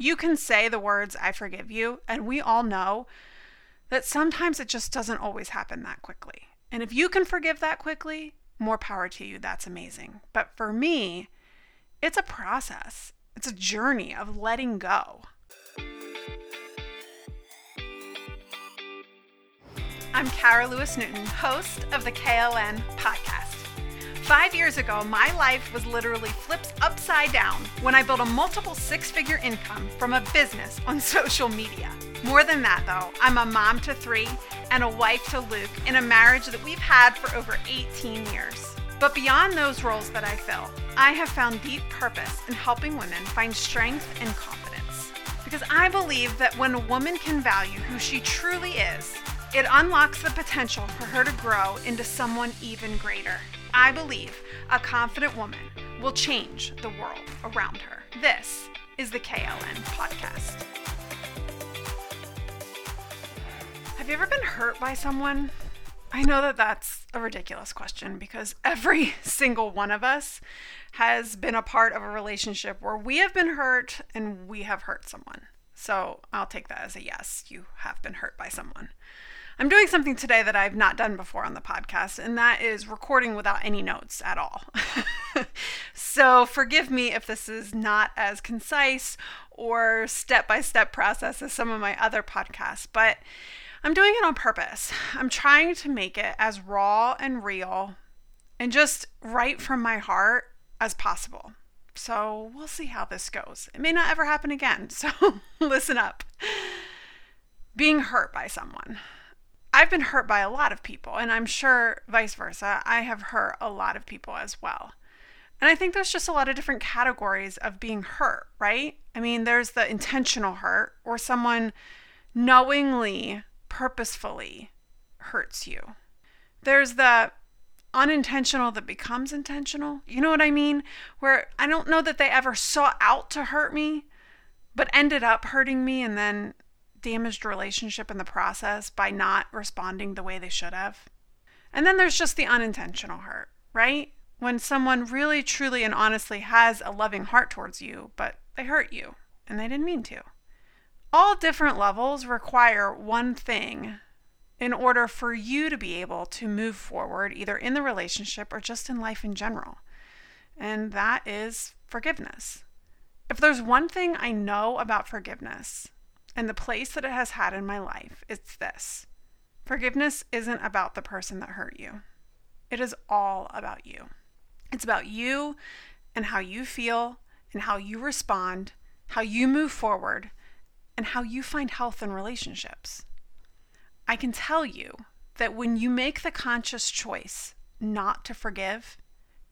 You can say the words, I forgive you, and we all know that sometimes it just doesn't always happen that quickly. And if you can forgive that quickly, more power to you. That's amazing. But for me, it's a process, it's a journey of letting go. I'm Kara Lewis Newton, host of the KLN podcast. Five years ago, my life was literally flipped upside down when I built a multiple six figure income from a business on social media. More than that, though, I'm a mom to three and a wife to Luke in a marriage that we've had for over 18 years. But beyond those roles that I fill, I have found deep purpose in helping women find strength and confidence. Because I believe that when a woman can value who she truly is, it unlocks the potential for her to grow into someone even greater. I believe a confident woman will change the world around her. This is the KLN podcast. Have you ever been hurt by someone? I know that that's a ridiculous question because every single one of us has been a part of a relationship where we have been hurt and we have hurt someone. So I'll take that as a yes, you have been hurt by someone. I'm doing something today that I've not done before on the podcast, and that is recording without any notes at all. so forgive me if this is not as concise or step by step process as some of my other podcasts, but I'm doing it on purpose. I'm trying to make it as raw and real and just right from my heart as possible. So we'll see how this goes. It may not ever happen again, so listen up. Being hurt by someone. I've been hurt by a lot of people, and I'm sure vice versa. I have hurt a lot of people as well. And I think there's just a lot of different categories of being hurt, right? I mean, there's the intentional hurt, or someone knowingly, purposefully hurts you. There's the unintentional that becomes intentional. You know what I mean? Where I don't know that they ever sought out to hurt me, but ended up hurting me and then damaged relationship in the process by not responding the way they should have. And then there's just the unintentional hurt, right? When someone really, truly, and honestly has a loving heart towards you, but they hurt you and they didn't mean to. All different levels require one thing in order for you to be able to move forward, either in the relationship or just in life in general. And that is forgiveness. If there's one thing I know about forgiveness, and the place that it has had in my life, it's this forgiveness isn't about the person that hurt you, it is all about you. It's about you and how you feel and how you respond, how you move forward, and how you find health in relationships. I can tell you that when you make the conscious choice not to forgive,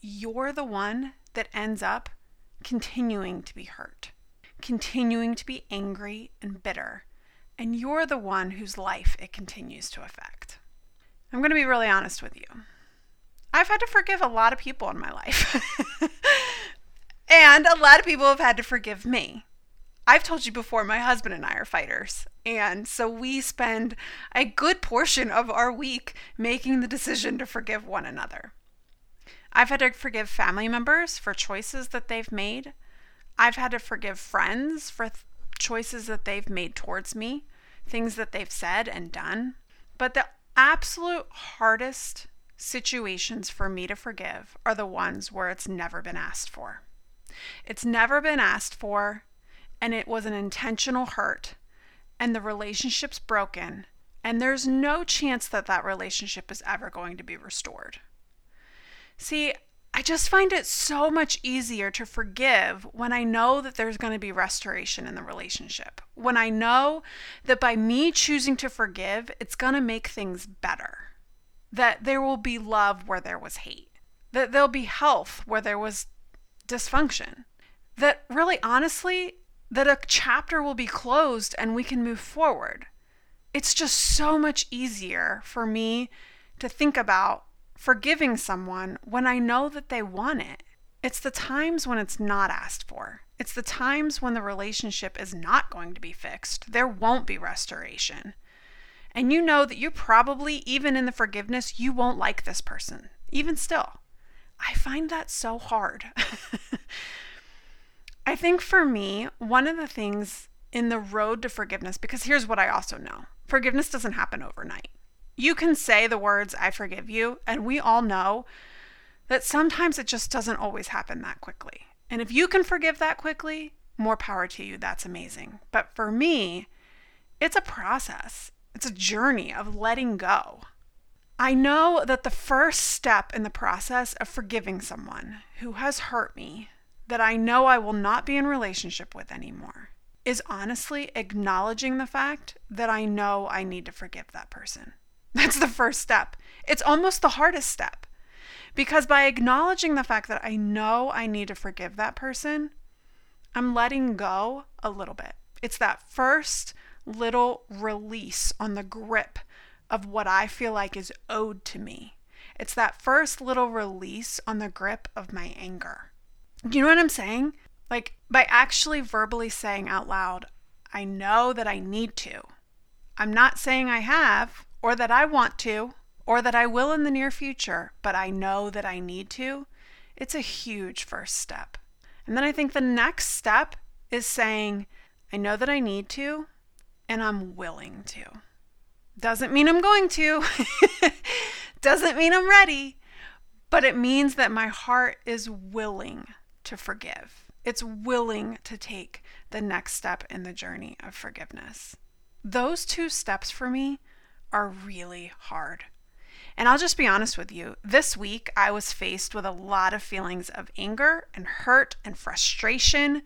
you're the one that ends up continuing to be hurt continuing to be angry and bitter, and you're the one whose life it continues to affect. I'm going to be really honest with you. I've had to forgive a lot of people in my life, and a lot of people have had to forgive me. I've told you before, my husband and I are fighters. And so we spend a good portion of our week making the decision to forgive one another. I've had to forgive family members for choices that they've made. I've had to forgive friends for th- choices that they've made towards me, things that they've said and done. But the absolute hardest situations for me to forgive are the ones where it's never been asked for. It's never been asked for, and it was an intentional hurt, and the relationship's broken, and there's no chance that that relationship is ever going to be restored. See, I just find it so much easier to forgive when I know that there's going to be restoration in the relationship. When I know that by me choosing to forgive, it's going to make things better. That there will be love where there was hate. That there'll be health where there was dysfunction. That really, honestly, that a chapter will be closed and we can move forward. It's just so much easier for me to think about forgiving someone when I know that they want it. It's the times when it's not asked for. It's the times when the relationship is not going to be fixed. There won't be restoration. And you know that you probably, even in the forgiveness, you won't like this person, even still. I find that so hard. I think for me, one of the things in the road to forgiveness, because here's what I also know forgiveness doesn't happen overnight. You can say the words, I forgive you, and we all know that sometimes it just doesn't always happen that quickly. And if you can forgive that quickly, more power to you. That's amazing. But for me, it's a process, it's a journey of letting go. I know that the first step in the process of forgiving someone who has hurt me, that I know I will not be in relationship with anymore, is honestly acknowledging the fact that I know I need to forgive that person. That's the first step. It's almost the hardest step. Because by acknowledging the fact that I know I need to forgive that person, I'm letting go a little bit. It's that first little release on the grip of what I feel like is owed to me. It's that first little release on the grip of my anger. You know what I'm saying? Like by actually verbally saying out loud, I know that I need to. I'm not saying I have or that I want to or that I will in the near future, but I know that I need to. It's a huge first step. And then I think the next step is saying, I know that I need to, and I'm willing to. Doesn't mean I'm going to, doesn't mean I'm ready, but it means that my heart is willing to forgive. It's willing to take the next step in the journey of forgiveness. Those two steps for me are really hard. And I'll just be honest with you. This week, I was faced with a lot of feelings of anger and hurt and frustration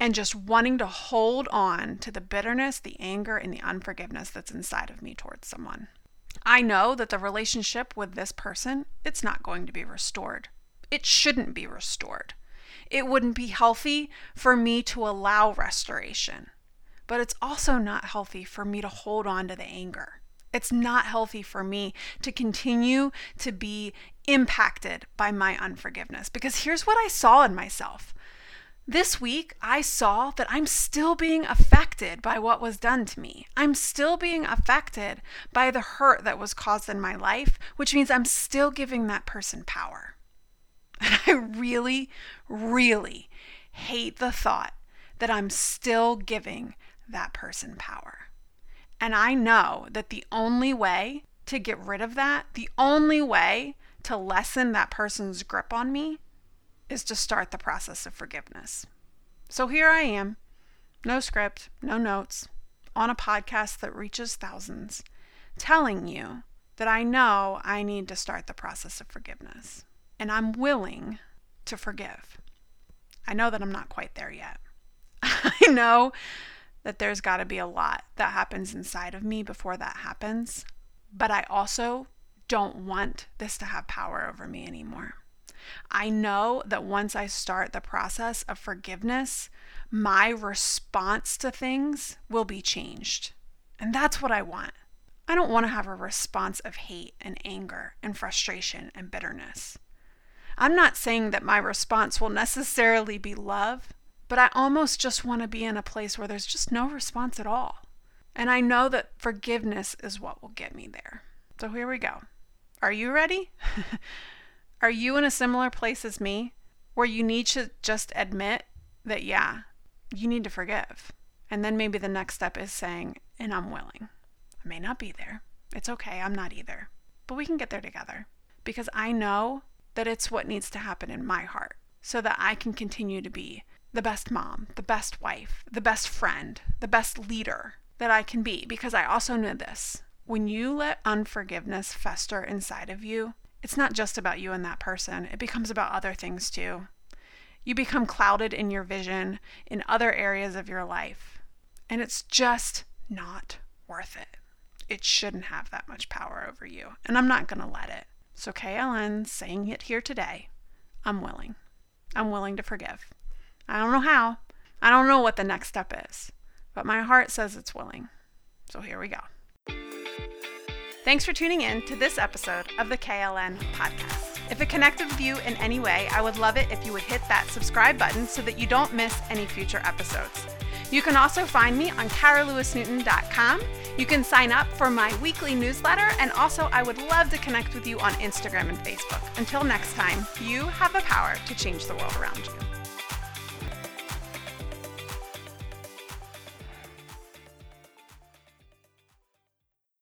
and just wanting to hold on to the bitterness, the anger, and the unforgiveness that's inside of me towards someone. I know that the relationship with this person, it's not going to be restored. It shouldn't be restored. It wouldn't be healthy for me to allow restoration. But it's also not healthy for me to hold on to the anger. It's not healthy for me to continue to be impacted by my unforgiveness because here's what I saw in myself. This week, I saw that I'm still being affected by what was done to me. I'm still being affected by the hurt that was caused in my life, which means I'm still giving that person power. And I really, really hate the thought that I'm still giving that person power. And I know that the only way to get rid of that, the only way to lessen that person's grip on me, is to start the process of forgiveness. So here I am, no script, no notes, on a podcast that reaches thousands, telling you that I know I need to start the process of forgiveness. And I'm willing to forgive. I know that I'm not quite there yet. I know that there's got to be a lot that happens inside of me before that happens. But I also don't want this to have power over me anymore. I know that once I start the process of forgiveness, my response to things will be changed. And that's what I want. I don't want to have a response of hate and anger and frustration and bitterness. I'm not saying that my response will necessarily be love, but I almost just want to be in a place where there's just no response at all. And I know that forgiveness is what will get me there. So here we go. Are you ready? Are you in a similar place as me where you need to just admit that, yeah, you need to forgive? And then maybe the next step is saying, and I'm willing. I may not be there. It's okay. I'm not either. But we can get there together because I know that it's what needs to happen in my heart so that I can continue to be the best mom, the best wife, the best friend, the best leader that I can be. Because I also know this when you let unforgiveness fester inside of you, it's not just about you and that person, it becomes about other things too. You become clouded in your vision in other areas of your life, and it's just not worth it. It shouldn't have that much power over you, and I'm not going to let it. So, KLN saying it here today, I'm willing. I'm willing to forgive. I don't know how. I don't know what the next step is, but my heart says it's willing. So here we go. Thanks for tuning in to this episode of the KLN podcast. If it connected with you in any way, I would love it if you would hit that subscribe button so that you don't miss any future episodes. You can also find me on caralewisnewton.com. You can sign up for my weekly newsletter, and also I would love to connect with you on Instagram and Facebook. Until next time, you have the power to change the world around you.